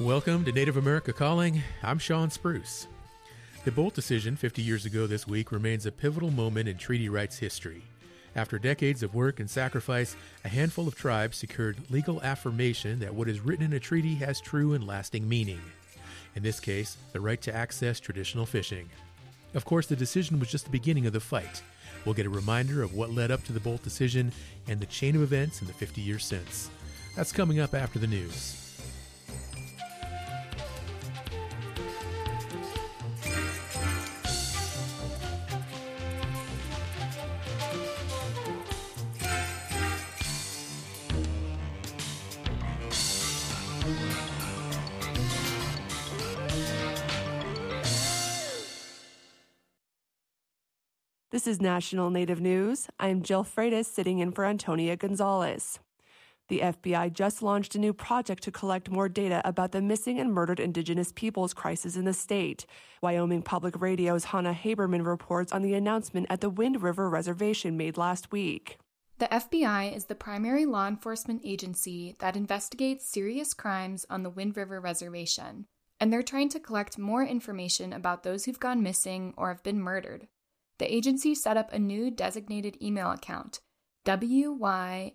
Welcome to Native America Calling. I'm Sean Spruce. The Boldt decision 50 years ago this week remains a pivotal moment in treaty rights history. After decades of work and sacrifice, a handful of tribes secured legal affirmation that what is written in a treaty has true and lasting meaning. In this case, the right to access traditional fishing. Of course, the decision was just the beginning of the fight. We'll get a reminder of what led up to the Boldt decision and the chain of events in the 50 years since. That's coming up after the news. This is National Native News. I'm Jill Freitas sitting in for Antonia Gonzalez. The FBI just launched a new project to collect more data about the missing and murdered Indigenous peoples crisis in the state. Wyoming Public Radio's Hannah Haberman reports on the announcement at the Wind River Reservation made last week. The FBI is the primary law enforcement agency that investigates serious crimes on the Wind River Reservation, and they're trying to collect more information about those who've gone missing or have been murdered the agency set up a new designated email account, WYMMIP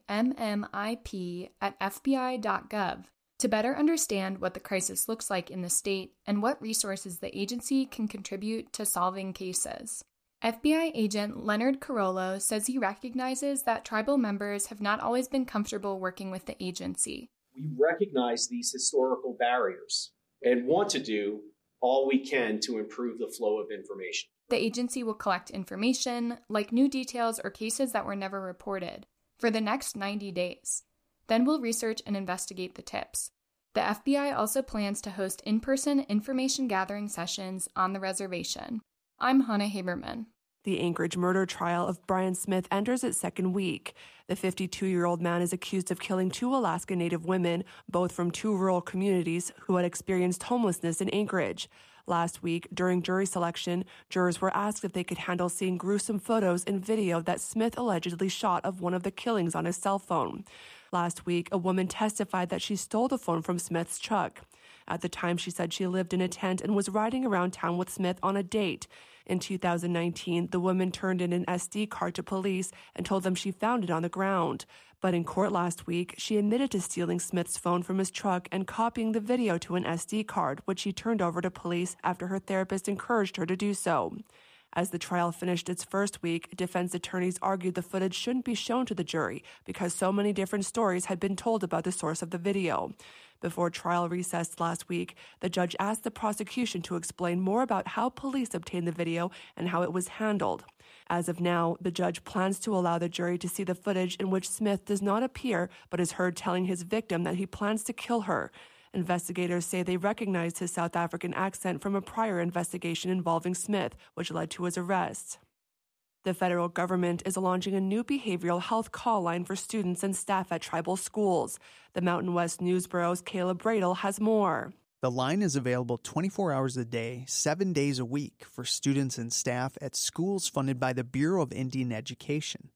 at FBI.gov, to better understand what the crisis looks like in the state and what resources the agency can contribute to solving cases. FBI agent Leonard Carollo says he recognizes that tribal members have not always been comfortable working with the agency. We recognize these historical barriers and want to do all we can to improve the flow of information. The agency will collect information, like new details or cases that were never reported, for the next 90 days. Then we'll research and investigate the tips. The FBI also plans to host in person information gathering sessions on the reservation. I'm Hannah Haberman. The Anchorage murder trial of Brian Smith enters its second week. The 52 year old man is accused of killing two Alaska Native women, both from two rural communities, who had experienced homelessness in Anchorage. Last week, during jury selection, jurors were asked if they could handle seeing gruesome photos and video that Smith allegedly shot of one of the killings on his cell phone. Last week, a woman testified that she stole the phone from Smith's truck. At the time, she said she lived in a tent and was riding around town with Smith on a date. In 2019, the woman turned in an SD card to police and told them she found it on the ground. But in court last week, she admitted to stealing Smith's phone from his truck and copying the video to an SD card, which she turned over to police after her therapist encouraged her to do so. As the trial finished its first week, defense attorneys argued the footage shouldn't be shown to the jury because so many different stories had been told about the source of the video. Before trial recessed last week, the judge asked the prosecution to explain more about how police obtained the video and how it was handled. As of now, the judge plans to allow the jury to see the footage in which Smith does not appear but is heard telling his victim that he plans to kill her. Investigators say they recognized his South African accent from a prior investigation involving Smith, which led to his arrest. The federal government is launching a new behavioral health call line for students and staff at tribal schools. The Mountain West News Bureau's Caleb Bradle has more. The line is available 24 hours a day, seven days a week for students and staff at schools funded by the Bureau of Indian Education.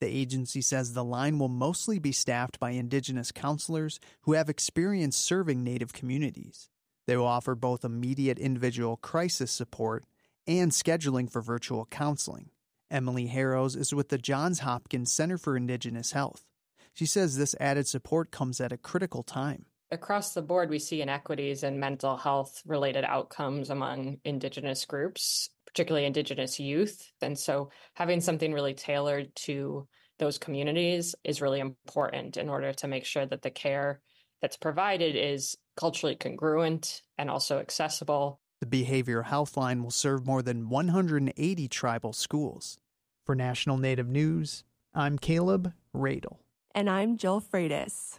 The agency says the line will mostly be staffed by Indigenous counselors who have experience serving Native communities. They will offer both immediate individual crisis support and scheduling for virtual counseling. Emily Haroz is with the Johns Hopkins Center for Indigenous Health. She says this added support comes at a critical time across the board, we see inequities in mental health related outcomes among Indigenous groups, particularly Indigenous youth. And so having something really tailored to those communities is really important in order to make sure that the care that's provided is culturally congruent and also accessible. The Behavioral Health Line will serve more than 180 tribal schools. For National Native News, I'm Caleb Radel. And I'm Jill Freitas.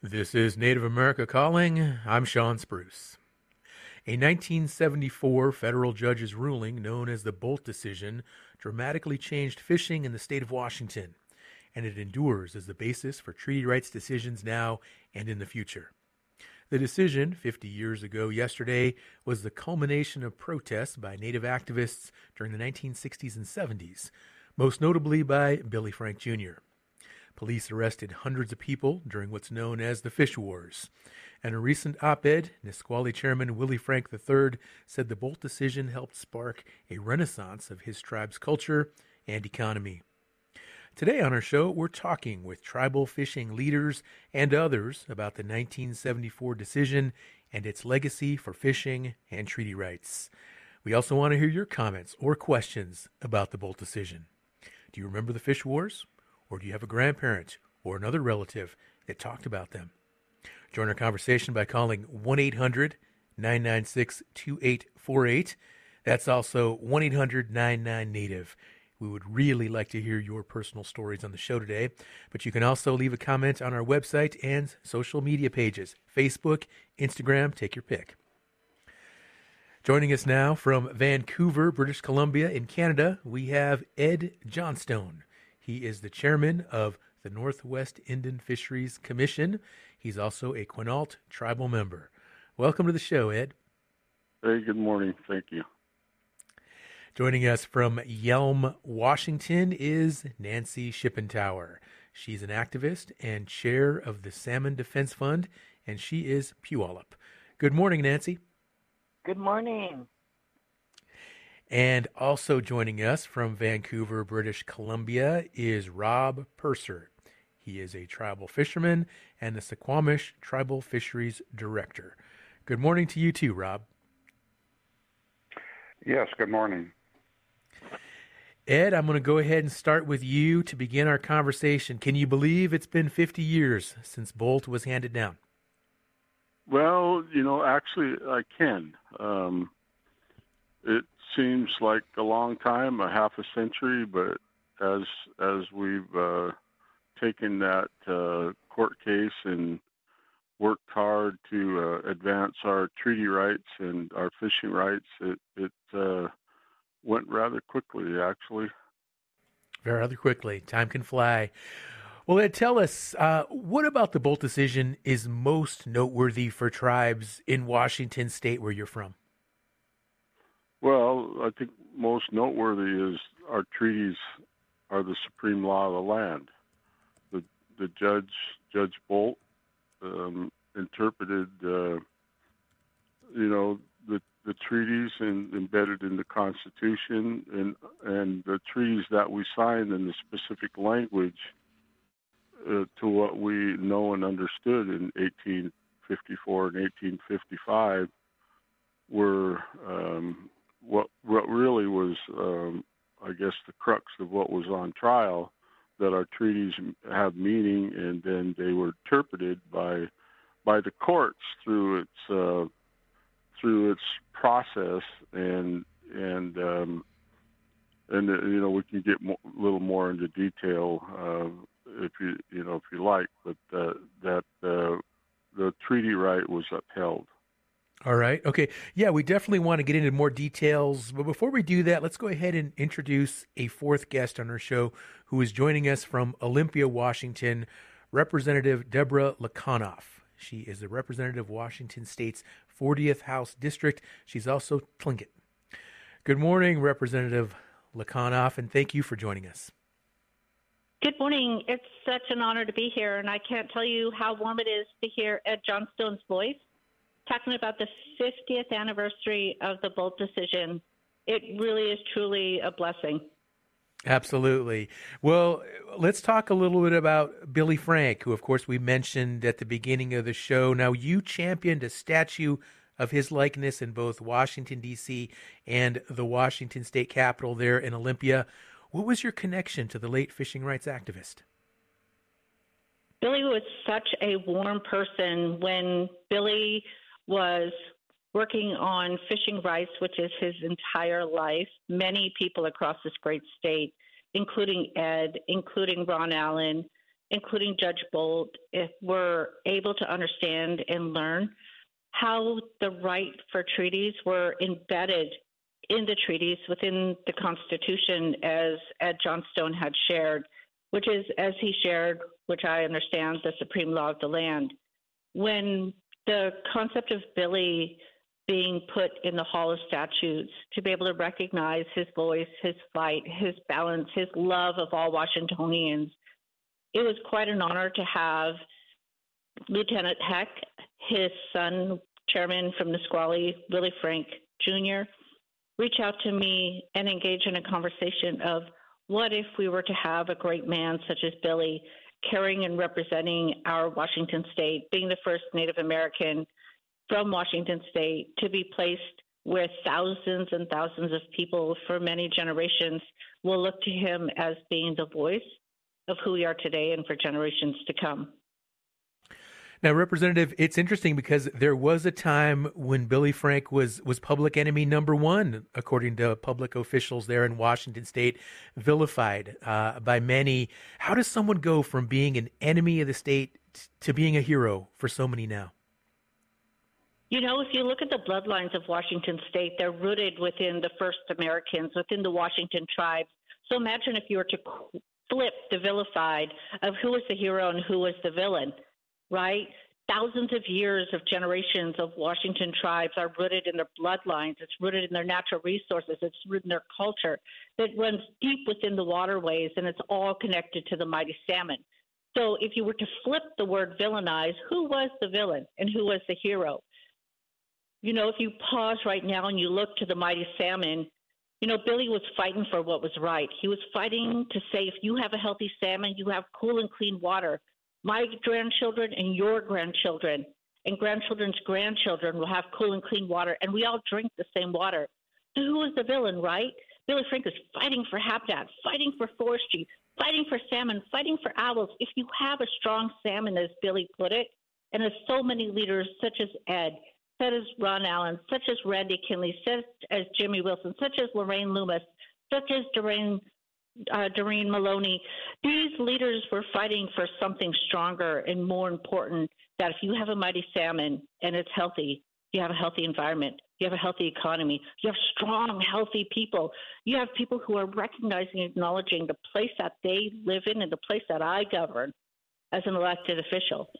This is Native America Calling. I'm Sean Spruce. A 1974 federal judge's ruling, known as the Boldt decision, dramatically changed fishing in the state of Washington, and it endures as the basis for treaty rights decisions now and in the future. The decision, 50 years ago yesterday, was the culmination of protests by Native activists during the 1960s and 70s, most notably by Billy Frank Jr. Police arrested hundreds of people during what's known as the Fish Wars. And a recent op ed, Nisqually Chairman Willie Frank III said the Boldt decision helped spark a renaissance of his tribe's culture and economy. Today on our show, we're talking with tribal fishing leaders and others about the 1974 decision and its legacy for fishing and treaty rights. We also want to hear your comments or questions about the Boldt decision. Do you remember the Fish Wars? Or do you have a grandparent or another relative that talked about them? Join our conversation by calling 1 800 996 2848. That's also 1 800 99 Native. We would really like to hear your personal stories on the show today, but you can also leave a comment on our website and social media pages Facebook, Instagram, take your pick. Joining us now from Vancouver, British Columbia, in Canada, we have Ed Johnstone. He is the chairman of the Northwest Indian Fisheries Commission. He's also a Quinault tribal member. Welcome to the show, Ed. Hey, good morning. Thank you. Joining us from Yelm, Washington is Nancy Shippentower. She's an activist and chair of the Salmon Defense Fund, and she is Puyallup. Good morning, Nancy. Good morning. And also joining us from Vancouver, British Columbia is Rob Purser. He is a tribal fisherman and the Suquamish Tribal Fisheries Director. Good morning to you too, Rob. Yes, good morning. Ed, I'm going to go ahead and start with you to begin our conversation. Can you believe it's been 50 years since Boldt was handed down? Well, you know, actually, I can. Um, it seems like a long time, a half a century, but as as we've uh, taken that uh, court case and worked hard to uh, advance our treaty rights and our fishing rights, it it uh, went rather quickly, actually. Very rather quickly. Time can fly. Well, Ed, tell us uh, what about the Boldt decision is most noteworthy for tribes in Washington State, where you're from? I think most noteworthy is our treaties are the supreme law of the land. The the judge Judge Boldt um, interpreted, uh, you know, the the treaties in, embedded in the Constitution and and the treaties that we signed in the specific language uh, to what we know and understood in 1854 and 1855 were um, what what really was, um, I guess, the crux of what was on trial, that our treaties have meaning, and then they were interpreted by by the courts through its uh, through its process, and and um, and uh, you know we can get a little more into detail uh, if you you know if you like, but uh, that uh, the treaty right was upheld. All right. Okay. Yeah, we definitely want to get into more details. But before we do that, let's go ahead and introduce a fourth guest on our show who is joining us from Olympia, Washington, Representative Deborah Lekanoff. She is the representative of Washington State's 40th House District. She's also Tlingit. Good morning, Representative Lekanoff, and thank you for joining us. Good morning. It's such an honor to be here, and I can't tell you how warm it is to hear Ed Johnstone's voice talking about the 50th anniversary of the Boldt decision. It really is truly a blessing. Absolutely. Well, let's talk a little bit about Billy Frank, who, of course, we mentioned at the beginning of the show. Now, you championed a statue of his likeness in both Washington, D.C. and the Washington state capitol there in Olympia. What was your connection to the late fishing rights activist? Billy was such a warm person when Billy was working on fishing rights, which is his entire life. Many people across this great state, including Ed, including Ron Allen, including Judge Boldt, if were able to understand and learn how the right for treaties were embedded in the treaties within the Constitution, as Ed Johnstone had shared, which is, as he shared, which I understand, the supreme law of the land. When the concept of Billy being put in the Hall of Statutes to be able to recognize his voice, his fight, his balance, his love of all Washingtonians, it was quite an honor to have Lieutenant Heck, his son, chairman from Nisqually, Willie Frank Jr., reach out to me and engage in a conversation of what if we were to have a great man such as Billy carrying and representing our Washington state, being the first Native American from Washington state to be placed where thousands and thousands of people for many generations will look to him as being the voice of who we are today and for generations to come. Now, Representative, it's interesting because there was a time when Billy Frank was was public enemy number one, according to public officials there in Washington State, vilified uh, by many. How does someone go from being an enemy of the state to being a hero for so many now? You know, if you look at the bloodlines of Washington State, they're rooted within the first Americans, within the Washington tribes. So imagine if you were to flip the vilified of who was the hero and who was the villain right? Thousands of years of generations of Washington tribes are rooted in their bloodlines. It's rooted in their natural resources. It's rooted in their culture that runs deep within the waterways, and it's all connected to the mighty salmon. So, if you were to flip the word villainize, who was the villain and who was the hero? You know, if you pause right now and you look to the mighty salmon, you know, Billy was fighting for what was right. He was fighting to say if you have a healthy salmon, you have cool and clean water my grandchildren and your grandchildren and grandchildren's grandchildren will have cool and clean water, and we all drink the same water. So who is the villain, right? Billy Frank is fighting for habitat, fighting for forestry, fighting for salmon, fighting for owls. If you have a strong salmon, as Billy put it, and as so many leaders such as Ed, such as Ron Allen, such as Randy Kinley, such as Jimmy Wilson, such as Lorraine Loomis, such as Doreen uh, Doreen Maloney, these leaders were fighting for something stronger and more important that if you have a mighty salmon and it's healthy, you have a healthy environment, you have a healthy economy, you have strong, healthy people. You have people who are recognizing acknowledging the place that they live in and the place that I govern as an elected official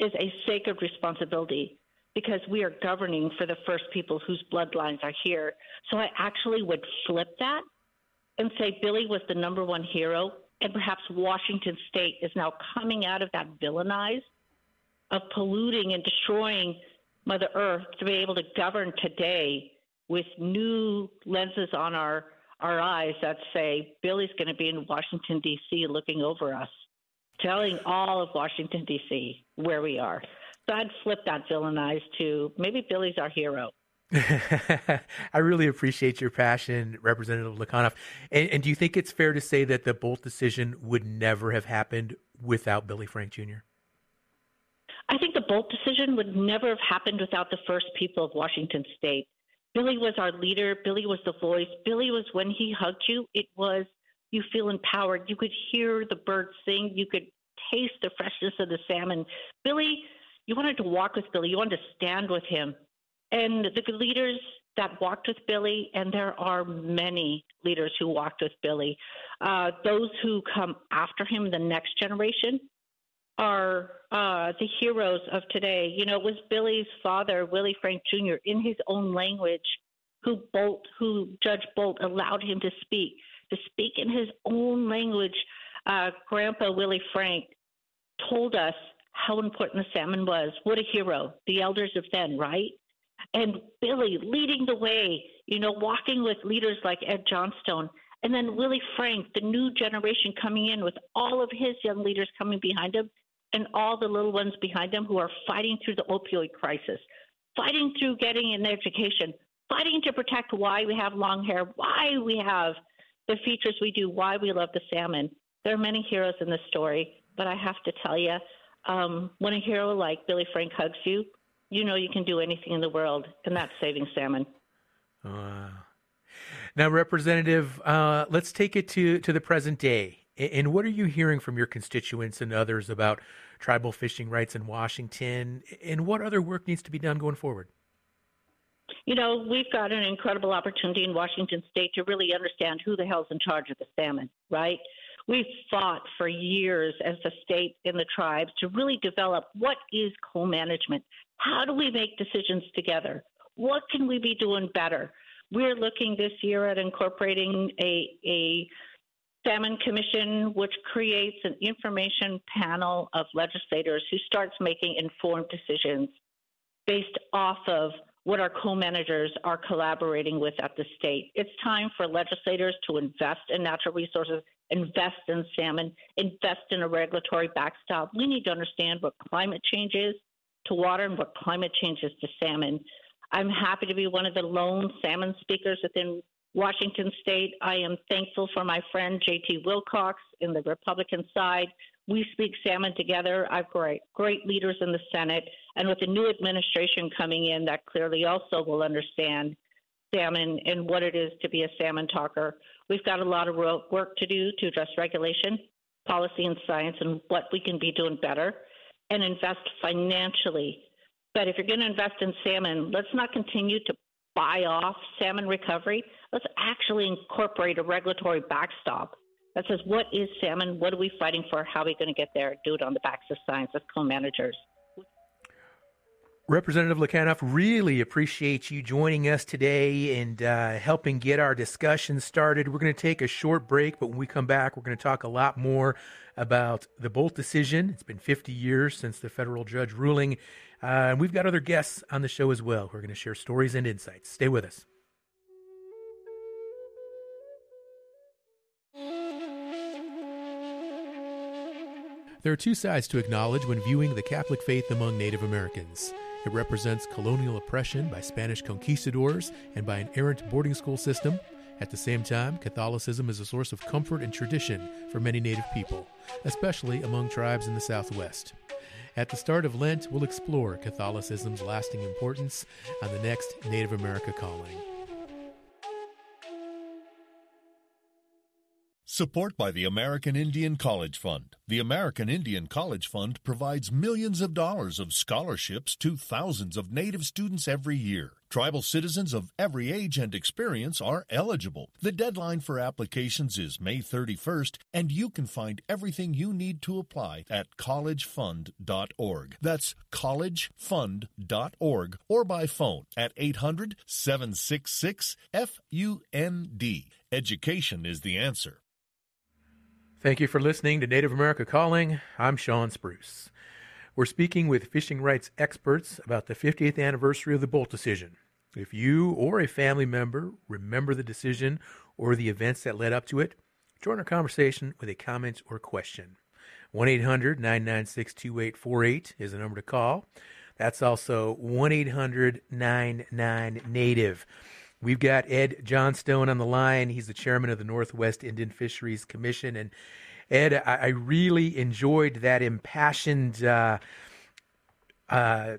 is a sacred responsibility because we are governing for the first people whose bloodlines are here. So I actually would flip that and say Billy was the number one hero, and perhaps Washington State is now coming out of that villainized of polluting and destroying Mother Earth to be able to govern today with new lenses on our our eyes that say Billy's going to be in Washington D.C. looking over us, telling all of Washington D.C. where we are. So I'd flip that villainized to maybe Billy's our hero. I really appreciate your passion, Representative Lekanoff. And, and, do you think it's fair to say that the Boldt decision would never have happened without Billy Frank Jr.? I think the Boldt decision would never have happened without the first people of Washington State. Billy was our leader. Billy was the voice. Billy was when he hugged you, it was you feel empowered. You could hear the birds sing. You could taste the freshness of the salmon. Billy, you wanted to walk with Billy. You wanted to stand with him and the leaders that walked with Billy, and there are many leaders who walked with Billy. Uh, those who come after him, the next generation, are uh, the heroes of today. You know, it was Billy's father, Willie Frank Jr., in his own language, who Boldt, who Judge Boldt allowed him to speak, to speak in his own language. Uh, Grandpa Willie Frank told us how important the salmon was. What a hero, the elders of then, right? And Billy leading the way, you know, walking with leaders like Ed Johnstone. And then Willie Frank, the new generation coming in with all of his young leaders coming behind him and all the little ones behind him who are fighting through the opioid crisis, fighting through getting an education, fighting to protect why we have long hair, why we have the features we do, why we love the salmon. There are many heroes in this story, but I have to tell you, um, when a hero like Billy Frank hugs you, you know you can do anything in the world, and that's saving salmon. Uh, now, Representative, uh, let's take it to, to the present day. And what are you hearing from your constituents and others about tribal fishing rights in Washington? And what other work needs to be done going forward? You know, we've got an incredible opportunity in Washington state to really understand who the hell's in charge of the salmon, right? We've fought for years as a state and the tribes to really develop what is co management? How do we make decisions together? What can we be doing better? We're looking this year at incorporating a, a Salmon Commission, which creates an information panel of legislators who starts making informed decisions based off of what our co-managers are collaborating with at the state. It's time for legislators to invest in natural resources, invest in salmon, invest in a regulatory backstop. We need to understand what climate change is to water and what climate change is to salmon. I'm happy to be one of the lone salmon speakers within Washington State. I am thankful for my friend JT Wilcox in the Republican side. We speak salmon together. I've great great leaders in the Senate, and with the new administration coming in, that clearly also will understand salmon and what it is to be a salmon talker. We've got a lot of work to do to address regulation, policy, and science, and what we can be doing better, and invest financially. But if you're going to invest in salmon, let's not continue to buy off salmon recovery let's actually incorporate a regulatory backstop that says what is salmon, what are we fighting for, how are we going to get there, do it on the backs of science as co-managers. Representative Lekanoff, really appreciate you joining us today and uh, helping get our discussion started. We're going to take a short break, but when we come back, we're going to talk a lot more about the Boldt decision. It's been 50 years since the federal judge ruling, uh, and we've got other guests on the show as well who are going to share stories and insights. Stay with us. There are two sides to acknowledge when viewing the Catholic faith among Native Americans. It represents colonial oppression by Spanish conquistadors and by an errant boarding school system. At the same time, Catholicism is a source of comfort and tradition for many Native people, especially among tribes in the Southwest. At the start of Lent, we'll explore Catholicism's lasting importance on the next Native America Calling. Support by the American Indian College Fund. The American Indian College Fund provides millions of dollars of scholarships to thousands of Native students every year. Tribal citizens of every age and experience are eligible. The deadline for applications is May 31st, and you can find everything you need to apply at collegefund.org. That's collegefund.org or by phone at 800 766 FUND. Education is the answer. Thank you for listening to Native America Calling. I'm Sean Spruce. We're speaking with fishing rights experts about the 50th anniversary of the Boldt decision. If you or a family member remember the decision or the events that led up to it, join our conversation with a comment or question. 1 800 996 2848 is the number to call. That's also 1 800 99 Native. We've got Ed Johnstone on the line. He's the chairman of the Northwest Indian Fisheries Commission. And Ed, I, I really enjoyed that impassioned uh, uh,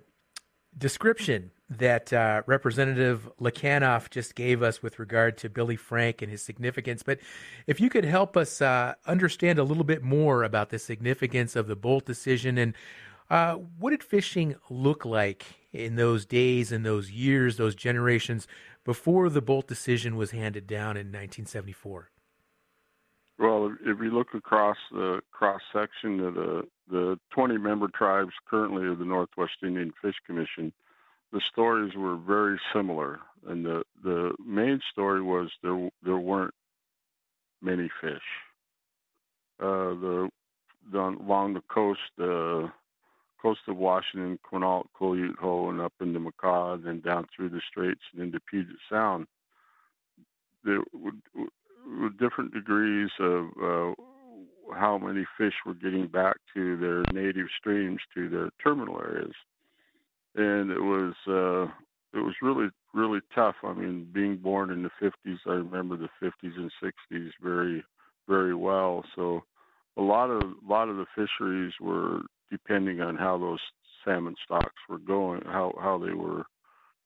description that uh, Representative Lekanoff just gave us with regard to Billy Frank and his significance. But if you could help us uh, understand a little bit more about the significance of the Boldt decision and uh, what did fishing look like in those days and those years, those generations before the Boldt decision was handed down in 1974? Well, if you look across the cross section of the the 20 member tribes currently of the Northwest Indian Fish Commission, the stories were very similar, and the the main story was there there weren't many fish. Uh, the, along the coast, uh, coast of Washington, Quinault, Quileute, and up into and then down through the straits and into Puget Sound. There were different degrees of uh, how many fish were getting back to their native streams, to their terminal areas, and it was uh, it was really really tough. I mean, being born in the 50s, I remember the 50s and 60s very very well. So a lot of a lot of the fisheries were depending on how those salmon stocks were going, how how they were,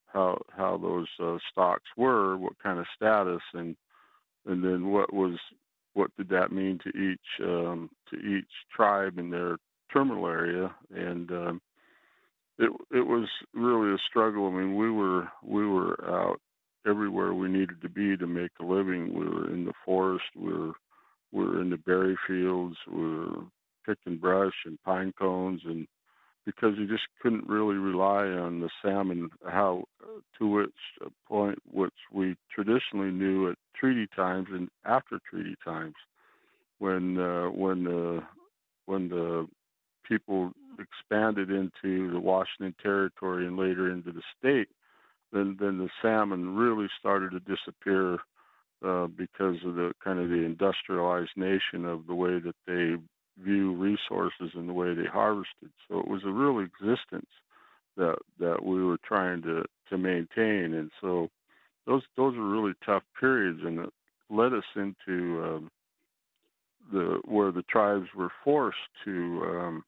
how how those uh, stocks were, what kind of status, and and then what was what did that mean to each um, to each tribe in their terminal area, and um, it it was really a struggle. I mean, we were we were out everywhere we needed to be to make a living. We were in the forest. We were we were in the berry fields. We were picking brush and pine cones, and because you just couldn't really rely on the salmon, how to which point which we traditionally knew at treaty times and after treaty times, when uh, when the when the people expanded into the Washington Territory and later into the state, then then the salmon really started to disappear uh, because of the kind of the industrialized nation of the way that they view resources and the way they harvested. So it was a real existence that that we were trying to to maintain, and so those those were really tough periods, and it led us into um, the where the tribes were forced to um,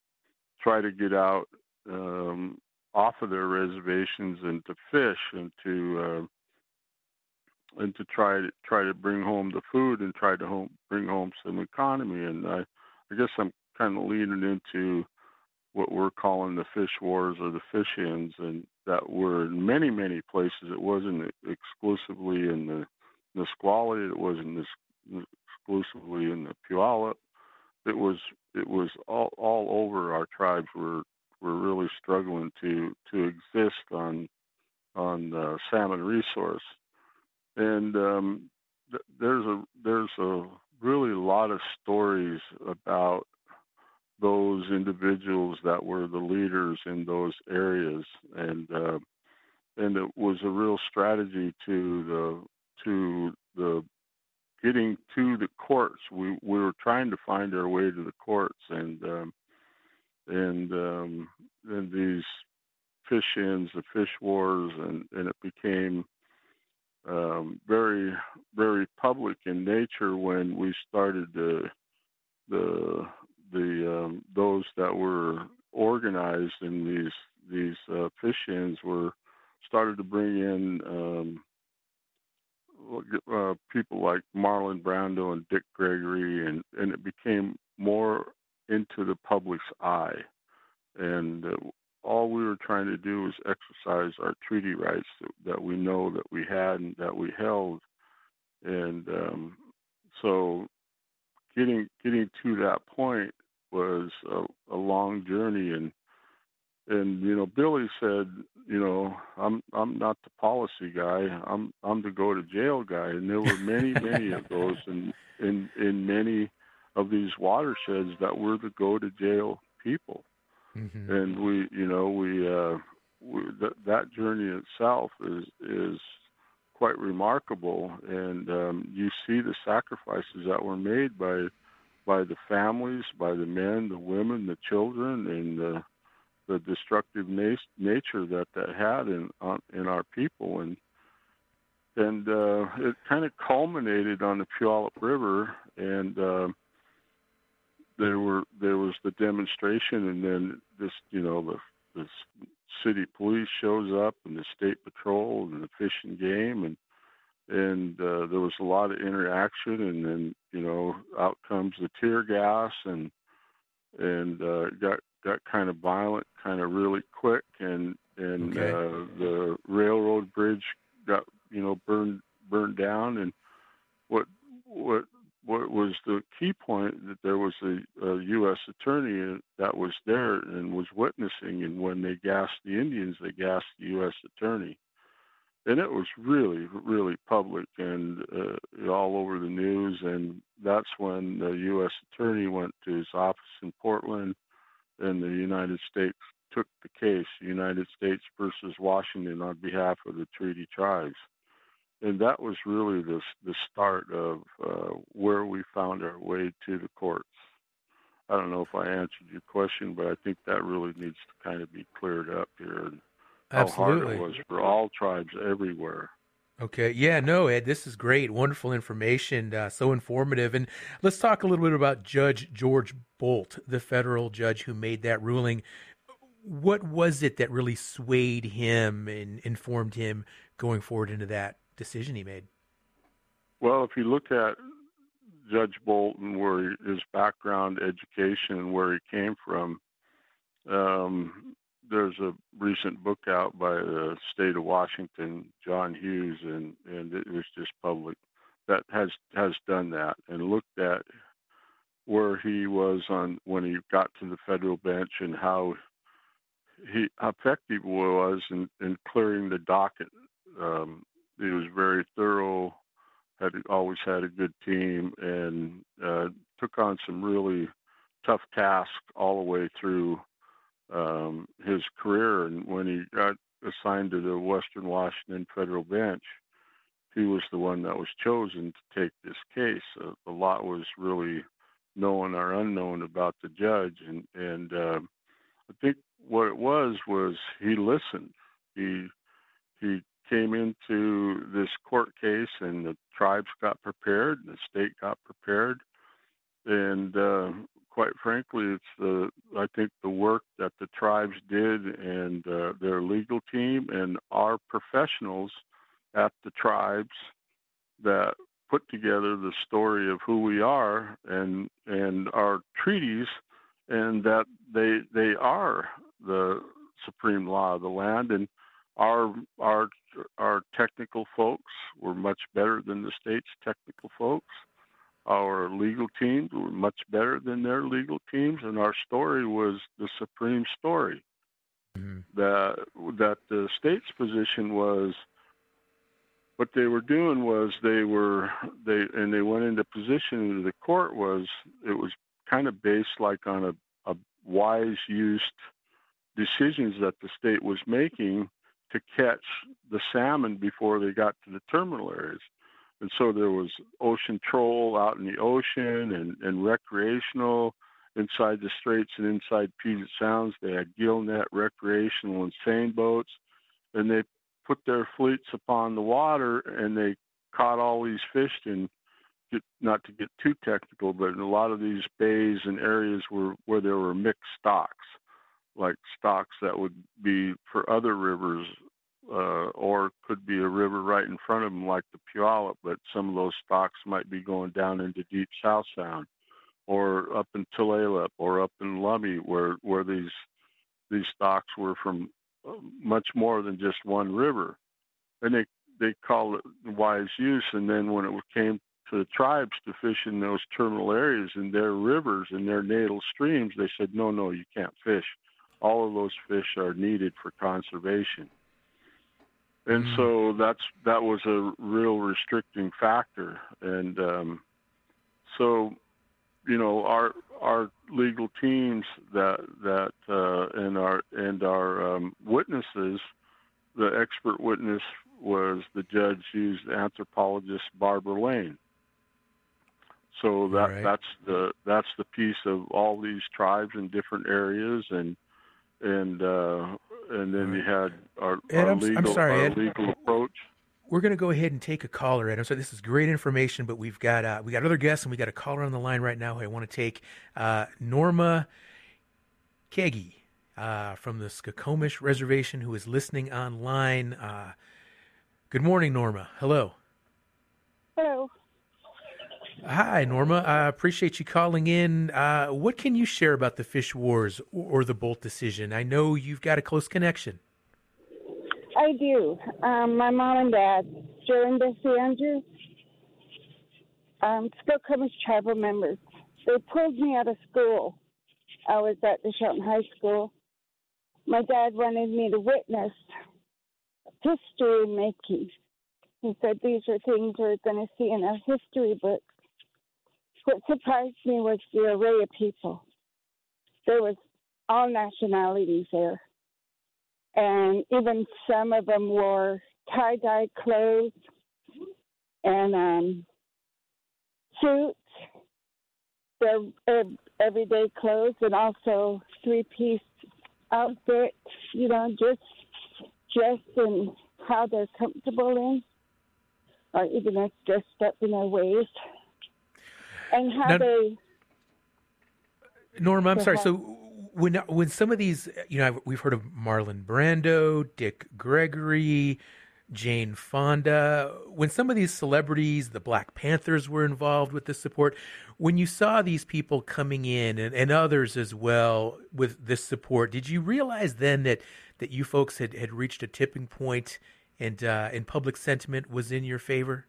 try to get out um, off of their reservations and to fish and to uh, and to try to try to bring home the food and try to home, bring home some economy. And I, I guess I'm kind of leaning into what we're calling the fish wars or the fish ins, and that were in many many places. It wasn't exclusively in the Nisqually. It wasn't exclusively in the Puyallup. It was it was all all over. Our tribes were were really struggling to to exist on on the salmon resource, and um, th- there's a there's a really a lot of stories about those individuals that were the leaders in those areas, and uh, and it was a real strategy to the to the getting to the courts. We we were trying to find our way to the courts, and um, and um, these fish ins, the fish wars, and and it became um, very very public in nature when we started the the the um, those that were organized in these these uh, fish ins were started to bring in um, uh, people like Marlon Brando and Dick Gregory, and and it became more into the public's eye, and uh, all we were trying to do was exercise our treaty rights that, that we know that we had and that we held, and um, so getting getting to that point was a, a long journey. And and you know Billy said, you know, I'm I'm not the policy guy. I'm I'm the go to jail guy, and there were many many of those in in in many of these watersheds that were the go to jail people, mm-hmm. and we you know we uh, we th- that journey itself is is quite remarkable, and um, you see the sacrifices that were made by by the families, by the men, the women, the children, and the the destructive na- nature that that had in on, in our people, and and uh, it kind of culminated on the Puyallup River, and uh, there were there was the demonstration, and then this you know the the city police shows up, and the state patrol, and the fish and game, and and uh, there was a lot of interaction, and then you know out comes the tear gas, and and uh, got got kind of violent, kind of really quick, and and okay. uh, the railroad bridge got you know burned burned down, and what what what was the key point that there was a, a U.S. attorney that was there and was witnessing, and when they gassed the Indians, they gassed the U.S. attorney, and it was really, really public and uh, all over the news. And that's when the U.S. attorney went to his office in Portland, and the United States took the case, United States versus Washington, on behalf of the treaty tribes and that was really the the start of uh, where we found our way to the courts. I don't know if I answered your question, but I think that really needs to kind of be cleared up here. And Absolutely. How hard it was for all tribes everywhere. Okay. Yeah, no, Ed, this is great. Wonderful information. Uh, so informative. And let's talk a little bit about Judge George Boldt, the federal judge who made that ruling. What was it that really swayed him and informed him going forward into that decision he made? Well, if you look at Judge Bolton, where his background, education, and where he came from, um, there's a recent book out by the state of Washington, John Hughes, and and it was just public that has has done that and looked at where he was on when he got to the federal bench and how he effective was in, in clearing the docket um, he was very thorough, had always had a good team, and uh, took on some really tough tasks all the way through um, his career. And when he got assigned to the Western Washington Federal Bench, he was the one that was chosen to take this case. Uh, a lot was really known or unknown about the judge, and and uh, I think what it was was he listened. He he came into this court case, and the tribes got prepared, the state got prepared, and uh, quite frankly, it's the I think the work that the tribes did and uh, their legal team and our professionals at the tribes that put together the story of who we are and and our treaties, and that they they are the supreme law of the land. And our our our technical folks were much better than the state's technical folks. Our legal teams were much better than their legal teams, and our story was the supreme story. Mm-hmm. That that the state's position was what they were doing was they were they and they went into position into the court was it was kind of based like on a, a wise used decisions that the state was making to catch the salmon before they got to the terminal areas. And so there was ocean troll out in the ocean and, and recreational inside the straits and inside Puget Sounds. They had gill net, recreational, and seine boats. And they put their fleets upon the water and they caught all these fish in get, not to get too technical, but in a lot of these bays and areas were where there were mixed stocks like stocks that would be for other rivers uh, or could be a river right in front of them like the Puyallup, but some of those stocks might be going down into deep South Sound or up in Tulalip or up in Lummi where, where these these stocks were from uh, much more than just one river. And they, they call it wise use. And then when it came to the tribes to fish in those terminal areas in their rivers and their natal streams, they said, no, no, you can't fish all of those fish are needed for conservation. And mm. so that's that was a real restricting factor. And um, so, you know, our our legal teams that that uh, and our and our um, witnesses, the expert witness was the judge used anthropologist Barbara Lane. So that right. that's the that's the piece of all these tribes in different areas and and uh, and then you had our, Ed, our I'm, legal, I'm sorry, our Ed. legal approach. We're going to go ahead and take a caller, Ed. I'm sorry, this is great information, but we've got uh, we got other guests and we got a caller on the line right now. Who I want to take uh, Norma Keggy uh, from the Skokomish Reservation, who is listening online. Uh, good morning, Norma. Hello. Hello. Hi, Norma. I appreciate you calling in. Uh, what can you share about the fish wars or, the Boldt decision? I know you've got a close connection. I do. Um, my mom and dad, Joe and Bessie Andrews, um, Skokomish tribal members. They pulled me out of school. I was at the Shelton High School. My dad wanted me to witness history making. He said these are things we're going to see in our history books. What surprised me was the array of people. There was all nationalities there. And even some of them wore tie dye clothes and um, suits, their everyday clothes, and also three piece outfits, you know, just just in how they're comfortable in, or even if dressed up in their ways, and how now, they. Norma, I'm sorry. So when when some of these, you know, we've heard of Marlon Brando, Dick Gregory, Jane Fonda, when some of these celebrities, the Black Panthers were involved with the support, when you saw these people coming in and, and others as well with this support, did you realize then that, that you folks had, had reached a tipping point and, uh, and public sentiment was in your favor?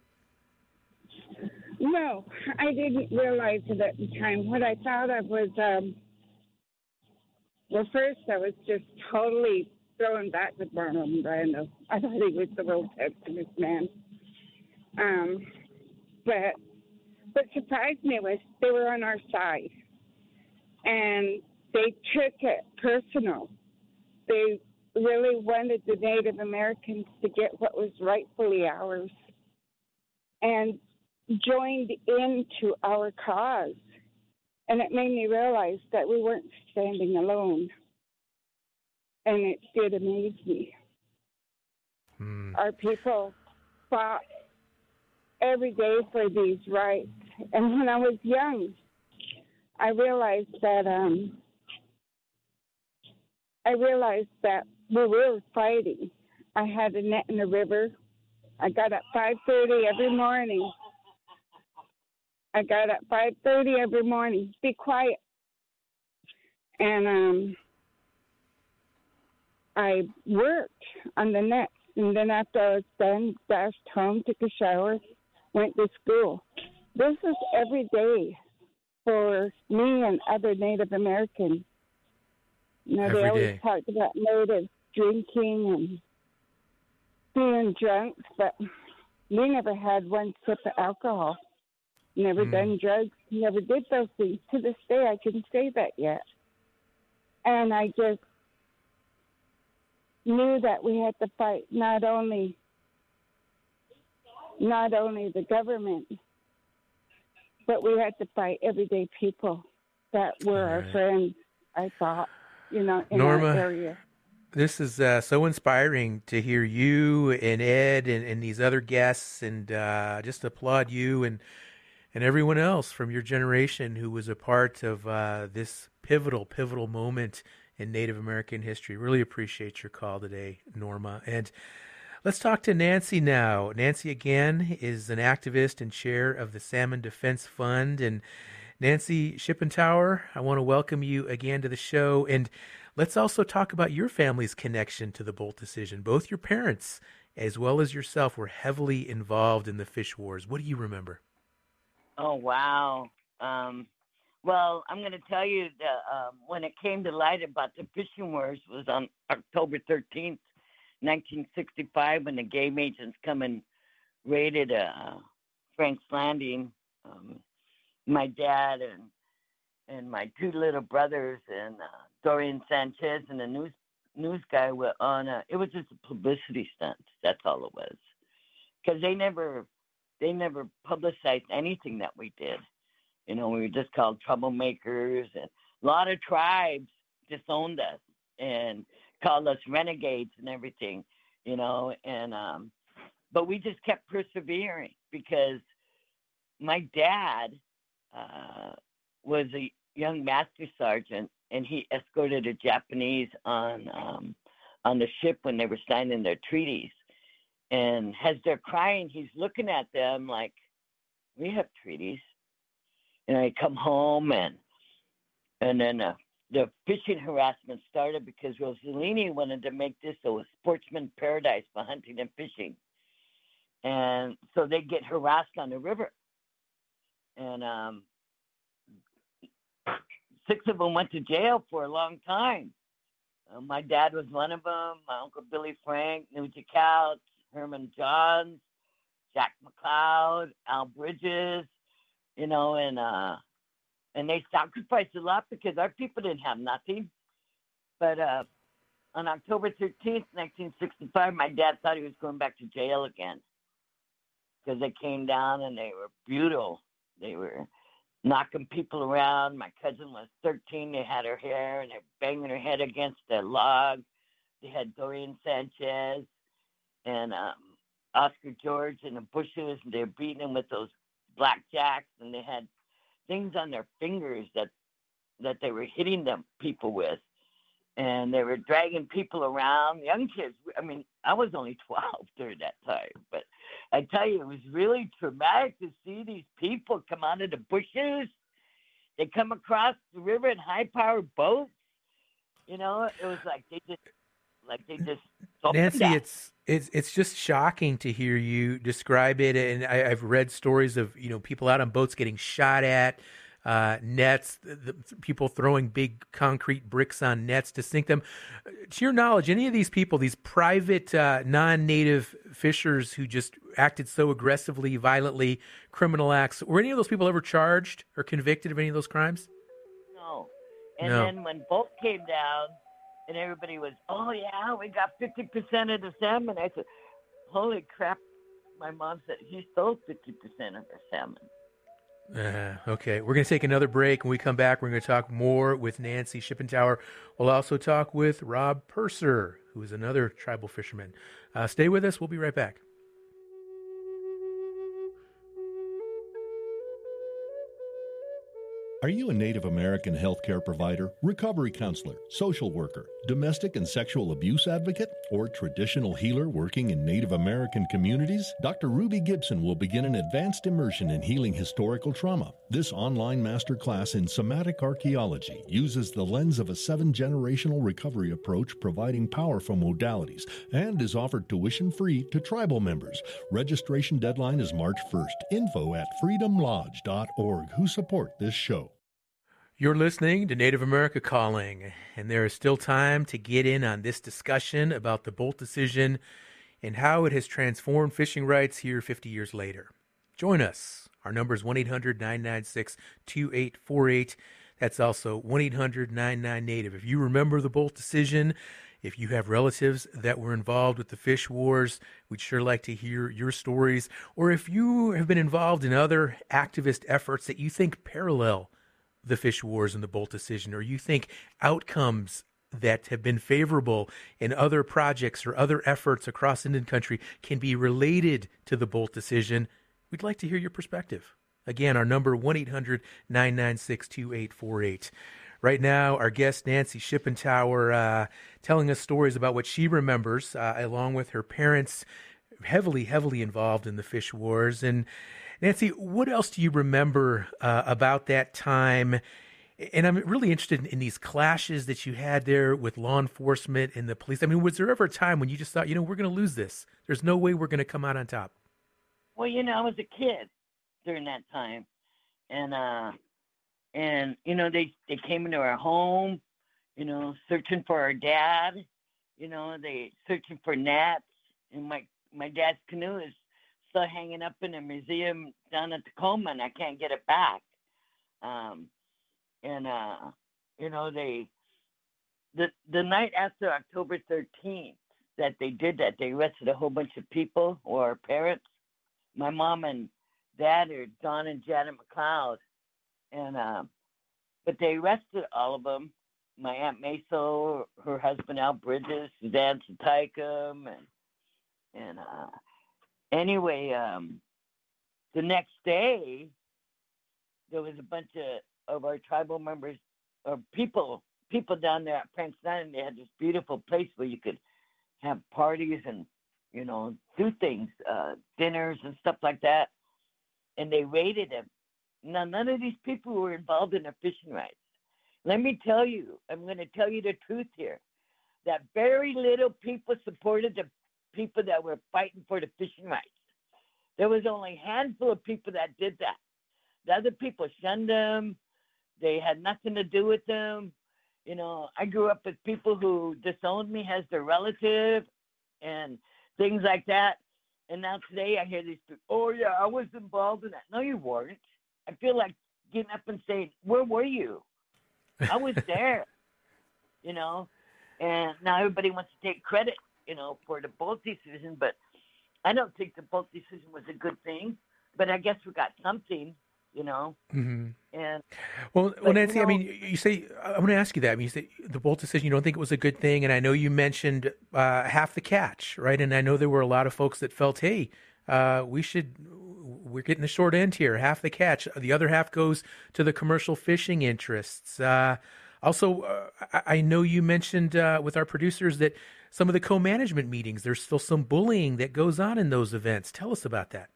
No, I didn't realize it at the time. What I thought of was, um, well, first I was just totally thrown back with Marlon Brando. I thought he was the real Texas man. Um, but what surprised me was they were on our side, and they took it personal. They really wanted the Native Americans to get what was rightfully ours, and joined into our cause. And it made me realize that we weren't standing alone and it did amaze me. Hmm. Our people fought every day for these rights, and when I was young, I realized that um, I realized that we were fighting. I had a net in the river. I got up 5:30 every morning. I got up 5:30 every morning. Be quiet. And um, I worked on the net, and then after I was done, dashed home, took a shower, went to school. This is every day for me and other Native Americans. You know, every they always day. talked about natives drinking and being drunk, but we never had one sip of alcohol. Never mm. done drugs, never did those things. To this day, I can say that yet. And I just knew that we had to fight not only not only the government, but we had to fight everyday people that were right. our friends. I thought, you know, in Norma, our area. This is uh, so inspiring to hear you and Ed and, and these other guests, and uh, just applaud you and and everyone else from your generation who was a part of uh, this pivotal, pivotal moment in Native American history. Really appreciate your call today, Norma. And let's talk to Nancy now. Nancy, again, is an activist and chair of the Salmon Defense Fund. And Nancy Shippentower, I want to welcome you again to the show. And let's also talk about your family's connection to the Boldt decision. Both your parents as well as yourself were heavily involved in the fish wars. What do you remember? Oh, wow. Um, well, I'm going to tell you that um, when it came to light about the fishing wars was on October 13th, 1965, when the game agents come and raided uh, Frank's Landing. Um, my dad and and my two little brothers and uh, Dorian Sanchez and the news news guy were on. A, it was just a publicity stunt. That's all it was, because they never they never publicized anything that we did. You know, we were just called troublemakers, and a lot of tribes disowned us and called us renegades and everything. You know, and um, but we just kept persevering because my dad uh, was a young master sergeant, and he escorted a Japanese on um, on the ship when they were signing their treaties. And as they're crying, he's looking at them like, "We have treaties and I come home and and then uh, the fishing harassment started because Rosellini wanted to make this a sportsman paradise for hunting and fishing, and so they get harassed on the river. and um, six of them went to jail for a long time. Uh, my dad was one of them. My uncle Billy Frank, Nugent Kautz, Herman Johns, Jack McLeod, Al Bridges, you know, and uh, and they sacrificed a lot because our people didn't have nothing. But uh, on October 13th, 1965, my dad thought he was going back to jail again because they came down and they were brutal. They were knocking people around. My cousin was 13. They had her hair and they're banging her head against a log. They had Dorian Sanchez and um, Oscar George in the bushes. And they're beating them with those blackjacks. And they had things on their fingers that that they were hitting them people with. And they were dragging people around, young kids. I mean, I was only 12 during that time, but I tell you, it was really traumatic to see these people come out of the bushes. They come across the river in high powered boats. You know, it was like they just like they just Nancy, it's it's it's just shocking to hear you describe it, and I, have read stories of you know people out on boats getting shot at, uh, nets, the, the, people throwing big concrete bricks on nets to sink them. To your knowledge, any of these people, these private uh, non-native fishers who just acted so aggressively, violently, criminal acts, were any of those people ever charged or convicted of any of those crimes? No. And No. then when Boldt came down, and everybody was, oh yeah, we got fifty percent of the salmon. I said, holy crap! My mom said he stole fifty percent of the salmon. Uh, okay, we're going to take another break. When we come back, we're going to talk more with Nancy Shippentower. We'll also talk with Rob Purser, who is another tribal fisherman. Uh, stay with us. We'll be right back. Are you a Native American healthcare provider, recovery counselor, social worker, domestic and sexual abuse advocate, or traditional healer working in Native American communities? Dr. Ruby Gibson will begin an advanced immersion in healing historical trauma. This online masterclass in somatic archaeology uses the lens of a seven generational recovery approach, providing powerful modalities, and is offered tuition free to tribal members. Registration deadline is March 1st. Info at freedomlodge.org, who support this show. You're listening to Native America Calling, and there is still time to get in on this discussion about the Boldt decision and how it has transformed fishing rights here 50 years later. Join us. Our number is 1 800 996 2848. That's also 1 800 99 Native. If you remember the Boldt decision, if you have relatives that were involved with the fish wars, we'd sure like to hear your stories. Or if you have been involved in other activist efforts that you think parallel the fish wars and the Boldt decision, or you think outcomes that have been favorable in other projects or other efforts across Indian country can be related to the Boldt decision, we'd like to hear your perspective. Again, our number 1 800 996 2848. Right now, our guest Nancy Shippentower uh, telling us stories about what she remembers, uh, along with her parents, heavily, heavily involved in the fish wars. And Nancy, what else do you remember uh, about that time? And I'm really interested in, these clashes that you had there with law enforcement and the police. I mean, was there ever a time when you just thought, you know, we're going to lose this? There's no way we're going to come out on top. Well, you know, I was a kid during that time, and uh, and you know, they they came into our home, you know, searching for our dad. You know, they searching for nets, and my my dad's canoe is still hanging up in a museum down at Tacoma, and I can't get it back. Um, and uh, you know, they the the night after October 13th that they did that, they arrested a whole bunch of people or parents. My mom and dad are Don and Janet McLeod, and uh, but they arrested all of them. My aunt Meso, her husband Al Bridges, Suzanne Satiacum, and and uh, anyway, um, the next day there was a bunch of, of our tribal members or people people down there at Frank's Island. They had this beautiful place where you could have parties and you know do things, uh, dinners and stuff like that. And they raided them. Now none of these people were involved in the fishing rights. Let me tell you, I'm going to tell you the truth here. That very little people supported the people that were fighting for the fishing rights. There was only a handful of people that did that. The other people shunned them. They had nothing to do with them. You know, I grew up with people who disowned me as their relative and things like that. And now today I hear these people, oh, yeah, I was involved in that. No, you weren't. I feel like getting up and saying, where were you? I was there, you know. And now everybody wants to take credit, you know, for the Boldt decision. But I don't think the Boldt decision was a good thing. But I guess we got something you know. Mm-hmm. And well, but, well, Nancy, you know, I mean, you say I'm going to ask you that. I mean, you say the Boldt decision. You don't think it was a good thing, and I know you mentioned uh, half the catch, right? And I know there were a lot of folks that felt, hey, uh, we should. We're getting the short end here. Half the catch. The other half goes to the commercial fishing interests. Uh, also, uh, I, I know you mentioned uh, with our producers that some of the co-management meetings, there's still some bullying that goes on in those events. Tell us about that.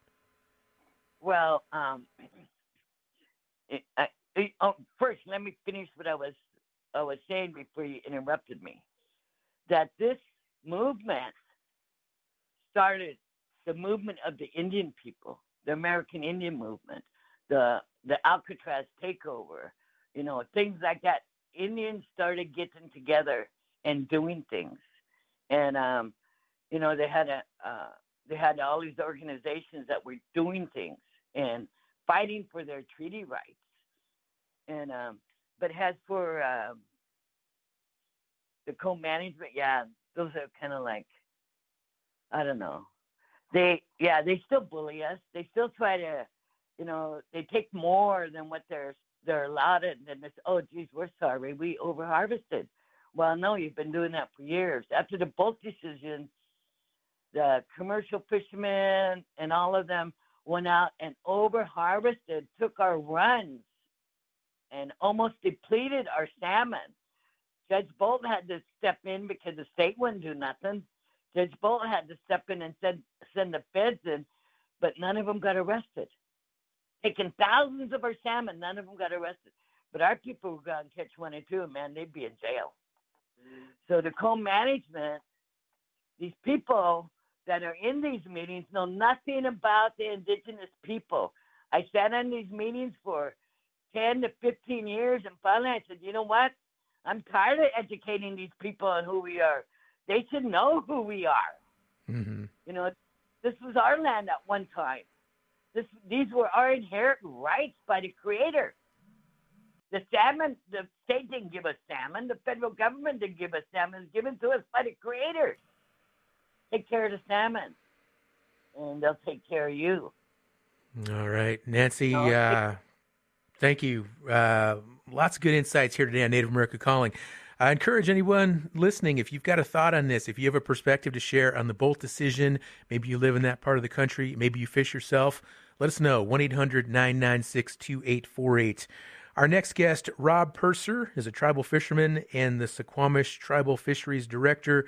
well, um, it, I, it, oh, first, let me finish what I was I was saying before you interrupted me. That this movement started the movement of the Indian people, the American Indian movement, the the Alcatraz takeover, you know, things like that. Indians started getting together and doing things, and um, you know, they had a uh, they had all these organizations that were doing things and fighting for their treaty rights. And um, but as for um, the co-management, yeah, those are kind of like I don't know. They yeah, they still bully us. They still try to, you know, they take more than what they're they're allotted, and then say, oh, geez, we're sorry, we overharvested. Well, no, you've been doing that for years. After the Boldt decision, the commercial fishermen and all of them went out and overharvested, took our runs, and almost depleted our salmon. Judge Boldt had to step in because the state wouldn't do nothing. Judge Boldt had to step in and send send the feds in, but none of them got arrested. Taking thousands of our salmon, none of them got arrested. But our people were going to catch one or two, man, they'd be in jail. So the co-management, these people that are in these meetings know nothing about the indigenous people. I sat in these meetings for 10 to 15 years, and finally I said, you know what? I'm tired of educating these people on who we are. They should know who we are. Mm-hmm. You know, this was our land at one time. This, these were our inherent rights by the Creator. The salmon, the state didn't give us salmon. The federal government didn't give us salmon. It's given to us by the Creator. Take care of the salmon, and they'll take care of you. All right, Nancy. No, Uh, thank you. Uh, lots of good insights here today on Native America Calling. I encourage anyone listening, if you've got a thought on this, if you have a perspective to share on the Boldt decision, maybe you live in that part of the country, maybe you fish yourself, let us know. 1 800 996 2848. Our next guest, Rob Purser, is a tribal fisherman and the Suquamish Tribal Fisheries Director.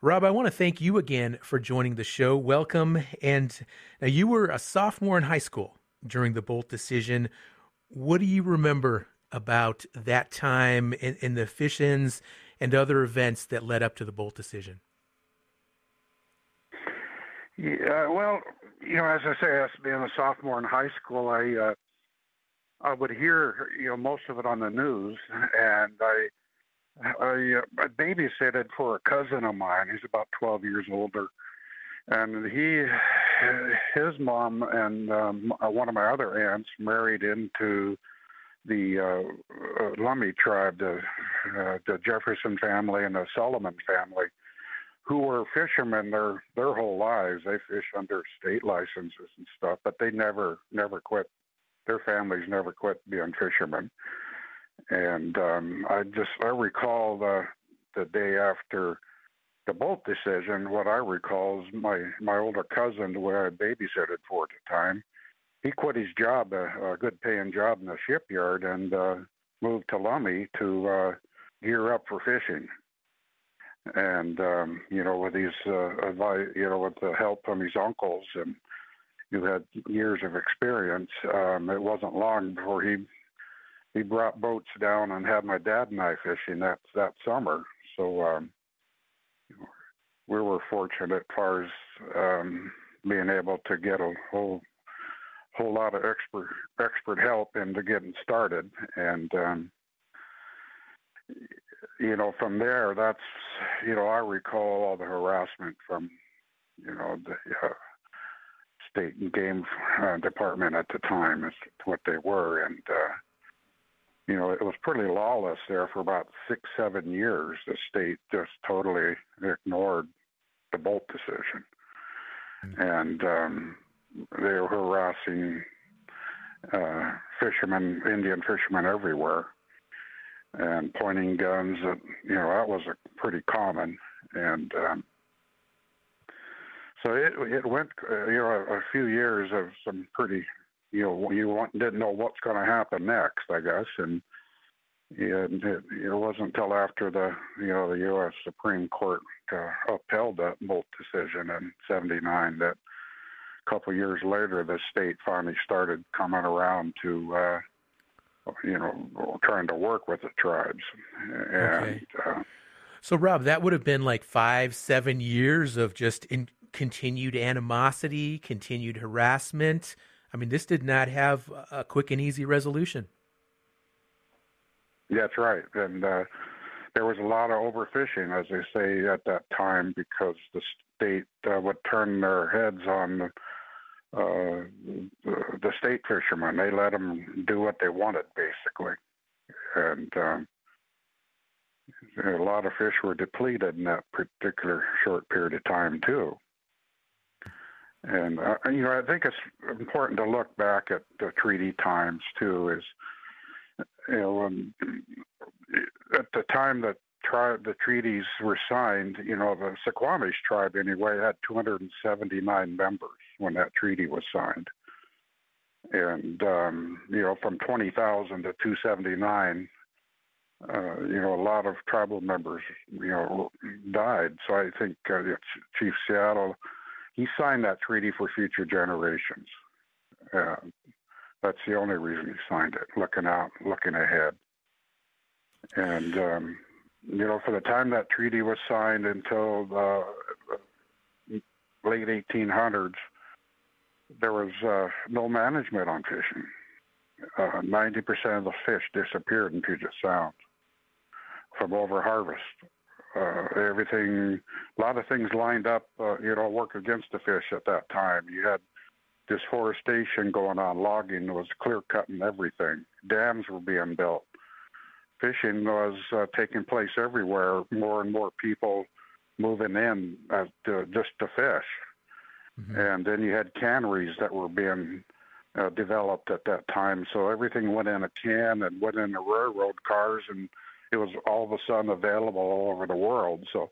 Rob, I want to thank you again for joining the show. Welcome. And now you were a sophomore in high school during the Boldt decision. What do you remember about that time in the fish and other events that led up to the Boldt decision? Yeah, well, you know, as I say, as being a sophomore in high school, I uh, I would hear you know most of it on the news, and I I, uh, I babysitted for a cousin of mine. He's about 12 years older, and he his mom and um, one of my other aunts married into the uh, uh, Lummi tribe, the uh, the Jefferson family and the Solomon family, who were fishermen their their whole lives. They fish under state licenses and stuff, but they never never quit. Their families never quit being fishermen. And um, I just I recall the the day after the Boldt decision. What I recall is my my older cousin, who I babysitted for at the time, he quit his job, a, a good paying job in the shipyard, and uh, moved to Lummi to uh, gear up for fishing. And um, you know, with his uh, advice, you know, with the help from his uncles and who had years of experience, um, it wasn't long before he he brought boats down and had my dad and I fishing that that summer. So um, we were fortunate as far as um, being able to get a whole whole lot of expert expert help into getting started, and um, you know, from there, that's you know, I recall all the harassment from you know the uh, state and game uh, department at the time as what they were, and uh, you know, it was pretty lawless there for about six, seven years. The state just totally ignored the Boldt decision, mm-hmm. and um, they were harassing uh, fishermen, Indian fishermen everywhere, and pointing guns. At, you know, that was a pretty common, and um, so it it went. Uh, you know, a, a few years of some pretty. You know, you want, didn't know what's going to happen next, I guess, and and it, it wasn't until after the you know the U.S. Supreme Court uh, upheld that Boldt decision in '79 that a couple years later the state finally started coming around to uh, you know trying to work with the tribes and. Okay. Uh, so Rob, that would have been like five, seven years of just in, continued animosity, continued harassment. I mean, this did not have a quick and easy resolution. That's right, and uh, there was a lot of overfishing, as they say at that time, because the state uh, would turn their heads on uh, the state fishermen. They let them do what they wanted, basically, and um, a lot of fish were depleted in that particular short period of time too. And uh, you know, I think it's important to look back at the treaty times too. Is you know, um, at the time that the treaties were signed, you know, the Suquamish tribe anyway had 279 members when that treaty was signed, and um, you know, from 20,000 to 279. Uh, you know, a lot of tribal members, you know, died. So I think uh, Chief Seattle, he signed that treaty for future generations. Uh, that's the only reason he signed it, looking out, looking ahead. And, um, you know, for the time that treaty was signed until the late 1800s, there was uh, no management on fishing. Uh, 90% of the fish disappeared in Puget Sound from overharvest. Uh, everything, a lot of things lined up, uh, you know, work against the fish at that time. You had deforestation going on, logging was clear cutting everything. Dams were being built. Fishing was uh, taking place everywhere. More and more people moving in uh, to, just to fish. Mm-hmm. And then you had canneries that were being uh, developed at that time. So everything went in a can and went in the railroad cars, and it was all of a sudden available all over the world. So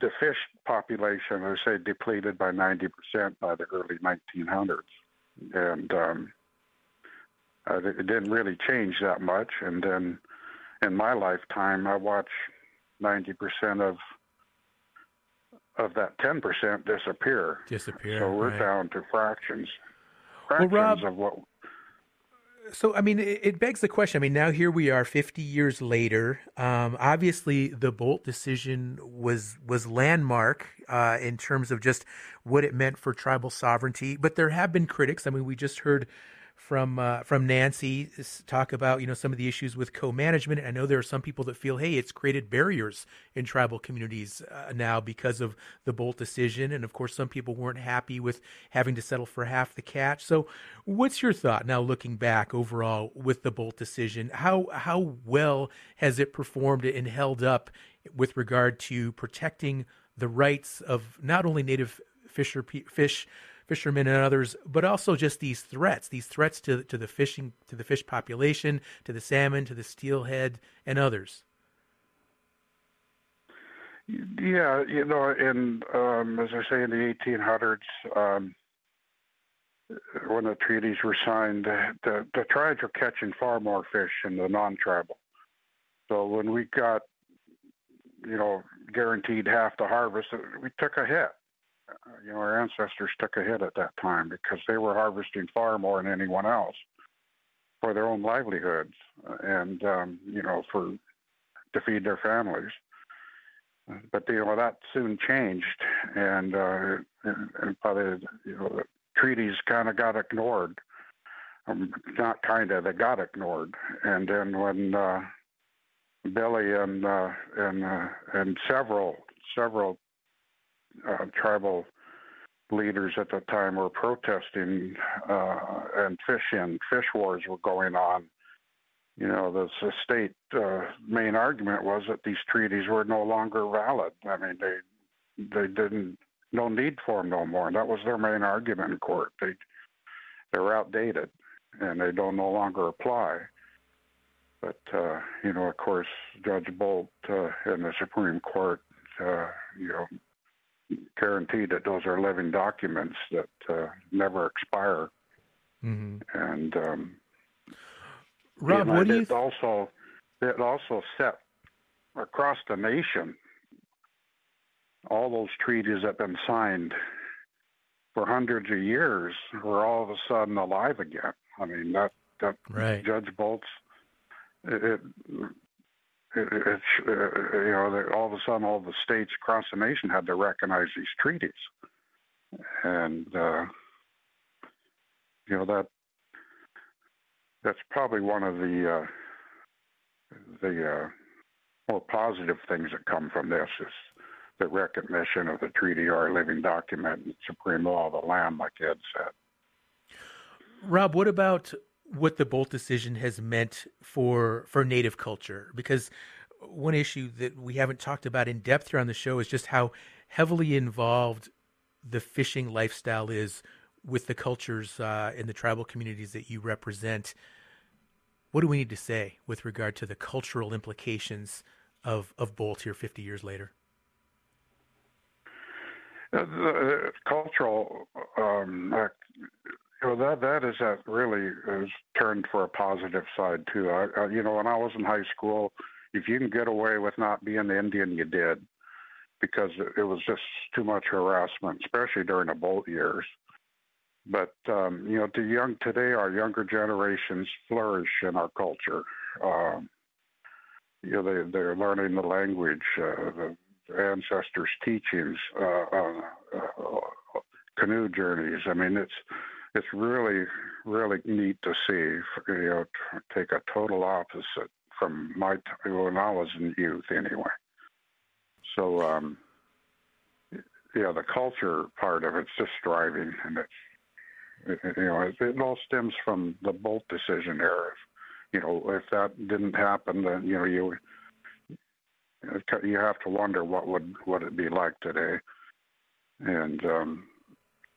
the fish population, I say, depleted by 90% by the early 1900s. And um, it didn't really change that much. And then in my lifetime, I watched 90% of of that 10% disappear. Disappear. So we're right. down to fractions. Fractions well, Rob, of what so, I mean, it, it, begs the question. I mean, now here we are, 50 years later. Um, obviously, the Boldt decision was was landmark uh, in terms of just what it meant for tribal sovereignty. But there have been critics. I mean, we just heard from uh, from Nancy talk about you know some of the issues with co-management. I know there are some people that feel, hey, it's created barriers in tribal communities uh, now because of the Boldt decision, and of course, some people weren't happy with having to settle for half the catch. So, what's your thought now, looking back overall with the Boldt decision? How how well has it performed and held up with regard to protecting the rights of not only native fisher fish fishermen and others, but also just these threats, these threats to to the fishing, to the fish population, to the salmon, to the steelhead, and others. Yeah, you know, in um, as I say, in the 1800s, um, when the treaties were signed, the, the tribes were catching far more fish than the non-tribal. So when we got, you know, guaranteed half the harvest, we took a hit you know, our ancestors took a hit at that time because they were harvesting far more than anyone else for their own livelihoods and um, you know for to feed their families. But you know that soon changed, and uh, and, and by the you know the treaties kind of got ignored. Um, not kind of, they got ignored. And then when uh, Billy and uh, and uh, and several several uh, tribal leaders at the time were protesting, uh, and fish and fish wars were going on. You know, the, state uh, main argument was that these treaties were no longer valid. I mean, they they didn't no need for them no more. That was their main argument in court. They they're outdated and they don't no longer apply. But uh, you know, of course, Judge Boldt uh, in the Supreme Court, uh, you know, guaranteed that those are living documents that uh, never expire. Mm-hmm. And um, Rob, you know, what do you it also it also set across the nation all those treaties that have been signed for hundreds of years were all of a sudden alive again. I mean that that right. Judge Boldt's it, it, it, it uh, you know all of a sudden all the states across the nation had to recognize these treaties, and uh, you know that that's probably one of the uh, the uh, more positive things that come from this is the recognition of the treaty or a living document and supreme law of the land, like Ed said. Rob, what about what the Boldt decision has meant for for Native culture? Because one issue that we haven't talked about in depth here on the show is just how heavily involved the fishing lifestyle is with the cultures uh, in the tribal communities that you represent. What do we need to say with regard to the cultural implications of of Boldt here 50 years later? Uh, the cultural, um, uh, know, that that is that really is turned for a positive side too. I, uh, you know, when I was in high school, if you can get away with not being Indian, you did, because it, was just too much harassment, especially during the Boldt years. But um, you know, to young today, our younger generations flourish in our culture. Um, you know, they they're learning the language, uh, the ancestors' teachings, uh, uh, uh, canoe journeys. I mean, it's it's really really neat to see. You know, take a total opposite from my time when I was in youth, anyway. So, um, yeah, the culture part of it's just striving, and it's you know it, it all stems from the Boldt decision era. You know, if that didn't happen, then you know you you have to wonder what would what it be like today. And um,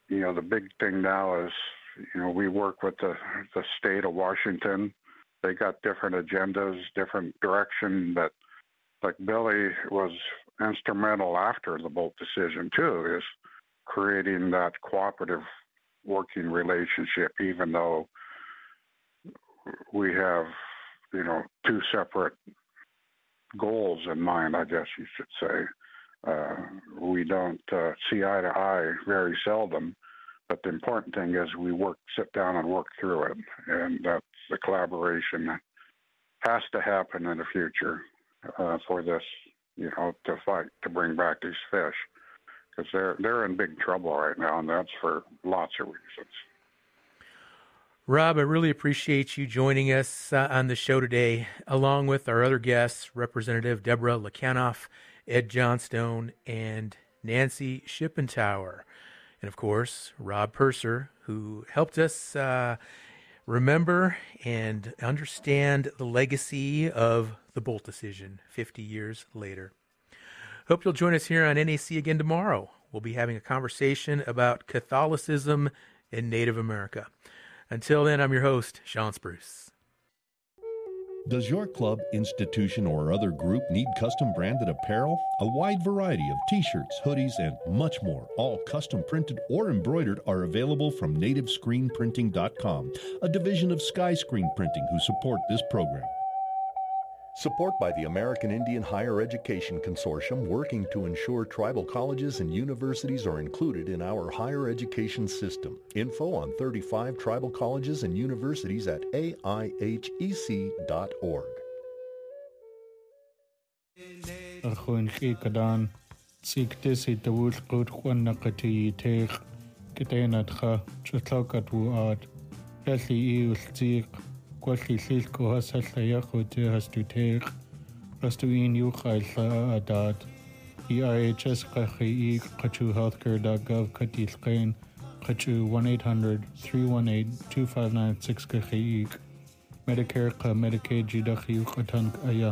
you know, the big thing now is you know we work with the the state of Washington. They got different agendas, different direction. But like Billy was instrumental after the Boldt decision too, is creating that cooperative working relationship, even though we have you know two separate goals in mind, I guess you should say. Uh, we don't uh, see eye to eye very seldom, but the important thing is we work, sit down and work through it, and that's the collaboration that has to happen in the future uh, for this, you know, to fight to bring back these fish because they're they're in big trouble right now, and that's for lots of reasons. Rob, I really appreciate you joining us uh, on the show today, along with our other guests, Representative Deborah Lekanoff, Ed Johnstone, and Nancy Shippentower. And of course, Rob Purser, who helped us uh, remember and understand the legacy of the Boldt decision 50 years later. Hope you'll join us here on NAC again tomorrow. We'll be having a conversation about Catholicism in Native America. Until then, I'm your host, Shawn Spruce. Does your club, institution, or other group need custom branded apparel? A wide variety of t shirts, hoodies, and much more, all custom printed or embroidered, are available from nativescreenprinting.com, a division of Sky Screen Printing who support this program. Support by the American Indian Higher Education Consortium working to ensure tribal colleges and universities are included in our higher education system. Info on 35 tribal colleges and universities at aihec.org. gwellillyll gohas a lleia chwydu hasdw teich, rasdw un i'w chailla a dad. I IHS gachu i chachw healthcare.gov cydill gain, chachw 1-800-318-2596 gachu i. Medicare ca Medicaid gyda'ch i'w chatan aya.